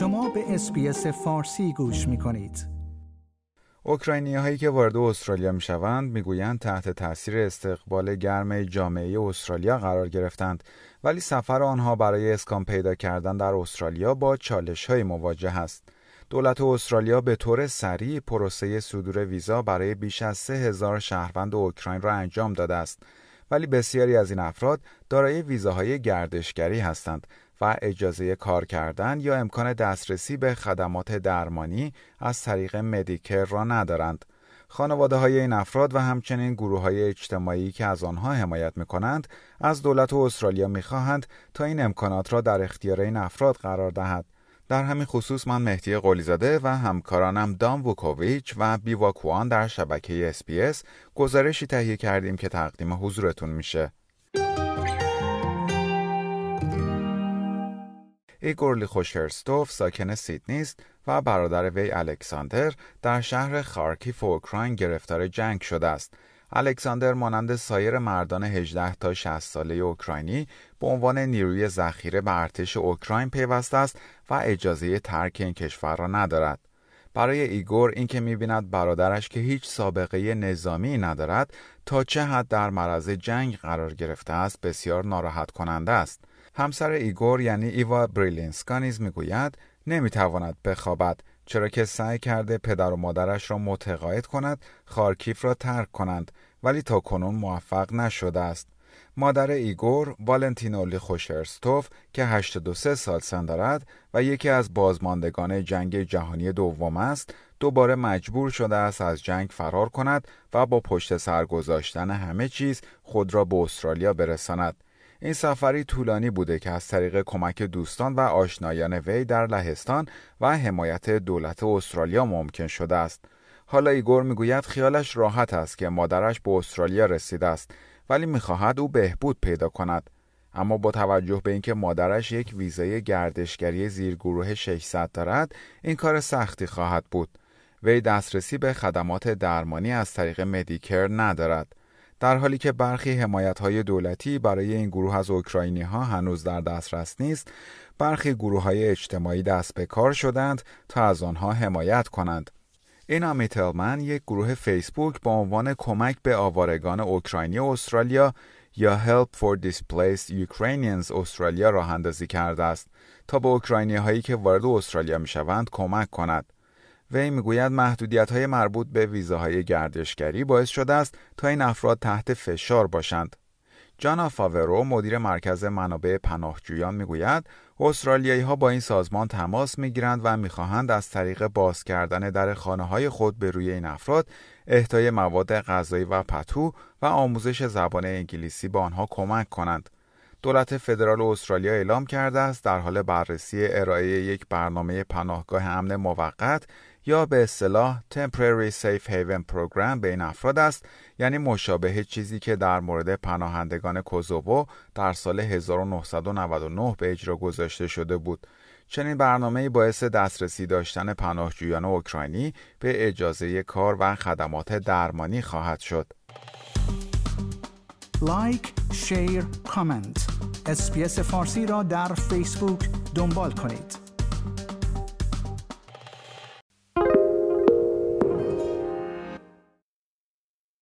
شما به SBS فارسی گوش می کنید. اوکراینی هایی که وارد استرالیا می شوند می گویند تحت تاثیر استقبال گرم جامعه استرالیا قرار گرفتند ولی سفر آنها برای اسکان پیدا کردن در استرالیا با چالش های مواجه است. دولت استرالیا به طور سریع پروسه صدور ویزا برای بیش از سه هزار شهروند اوکراین را انجام داده است ولی بسیاری از این افراد دارای ویزاهای گردشگری هستند و اجازه کار کردن یا امکان دسترسی به خدمات درمانی از طریق مدیکر را ندارند. خانواده های این افراد و همچنین گروه های اجتماعی که از آنها حمایت می کنند از دولت استرالیا می خواهند تا این امکانات را در اختیار این افراد قرار دهد. در همین خصوص من مهدی قلیزاده و همکارانم دام ووکوویچ و بیواکوان در شبکه SBS گزارشی تهیه کردیم که تقدیم حضورتون میشه. ایگور لیخوشرستوف ساکن سیدنی است و برادر وی الکساندر در شهر خارکیف اوکراین گرفتار جنگ شده است. الکساندر مانند سایر مردان 18 تا 60 ساله اوکراینی به عنوان نیروی ذخیره به ارتش اوکراین پیوسته است و اجازه ترک این کشور را ندارد. برای ایگور اینکه می‌بیند برادرش که هیچ سابقه نظامی ندارد تا چه حد در معرض جنگ قرار گرفته است بسیار ناراحت کننده است. همسر ایگور یعنی ایوا بریلینسکا نیز می‌گوید نمی‌تواند بخوابد چرا که سعی کرده پدر و مادرش را متقاعد کند خارکیف را ترک کنند ولی تا کنون موفق نشده است. مادر ایگور والنتینا لیخوشرستوف که 83 سال سن دارد و یکی از بازماندگان جنگ جهانی دوم است دوباره مجبور شده است از جنگ فرار کند و با پشت سر گذاشتن همه چیز خود را به استرالیا برساند این سفری طولانی بوده که از طریق کمک دوستان و آشنایان وی در لهستان و حمایت دولت استرالیا ممکن شده است. حالا ایگور می‌گوید خیالش راحت است که مادرش به استرالیا رسیده است ولی می‌خواهد او بهبود پیدا کند. اما با توجه به اینکه مادرش یک ویزای گردشگری زیرگروه 600 دارد این کار سختی خواهد بود. وی دسترسی به خدمات درمانی از طریق مدیکر ندارد. در حالی که برخی حمایت های دولتی برای این گروه از اوکراینی ها هنوز در دسترس نیست، برخی گروه های اجتماعی دست به کار شدند تا از آنها حمایت کنند. این آمیتلمن یک گروه فیسبوک با عنوان کمک به آوارگان اوکراینی استرالیا یا Help for Displaced Ukrainians استرالیا راه اندازی کرده است تا به اوکراینی هایی که وارد استرالیا می شوند کمک کند. وی می‌گوید محدودیت های مربوط به ویزاهای گردشگری باعث شده است تا این افراد تحت فشار باشند. جانا فاورو مدیر مرکز منابع پناهجویان می‌گوید استرالیایی ها با این سازمان تماس می‌گیرند و می‌خواهند از طریق باز کردن در خانه های خود به روی این افراد اهدای مواد غذایی و پتو و آموزش زبان انگلیسی به آنها کمک کنند. دولت فدرال استرالیا اعلام کرده است در حال بررسی ارائه یک برنامه پناهگاه امن موقت یا به اصطلاح Temporary Safe Haven Program به این افراد است یعنی مشابه چیزی که در مورد پناهندگان کوزوو در سال 1999 به اجرا گذاشته شده بود چنین برنامه باعث دسترسی داشتن پناهجویان اوکراینی به اجازه کار و خدمات درمانی خواهد شد. like، share، comment. SBS فارسی را در فیسبوک دنبال کنید.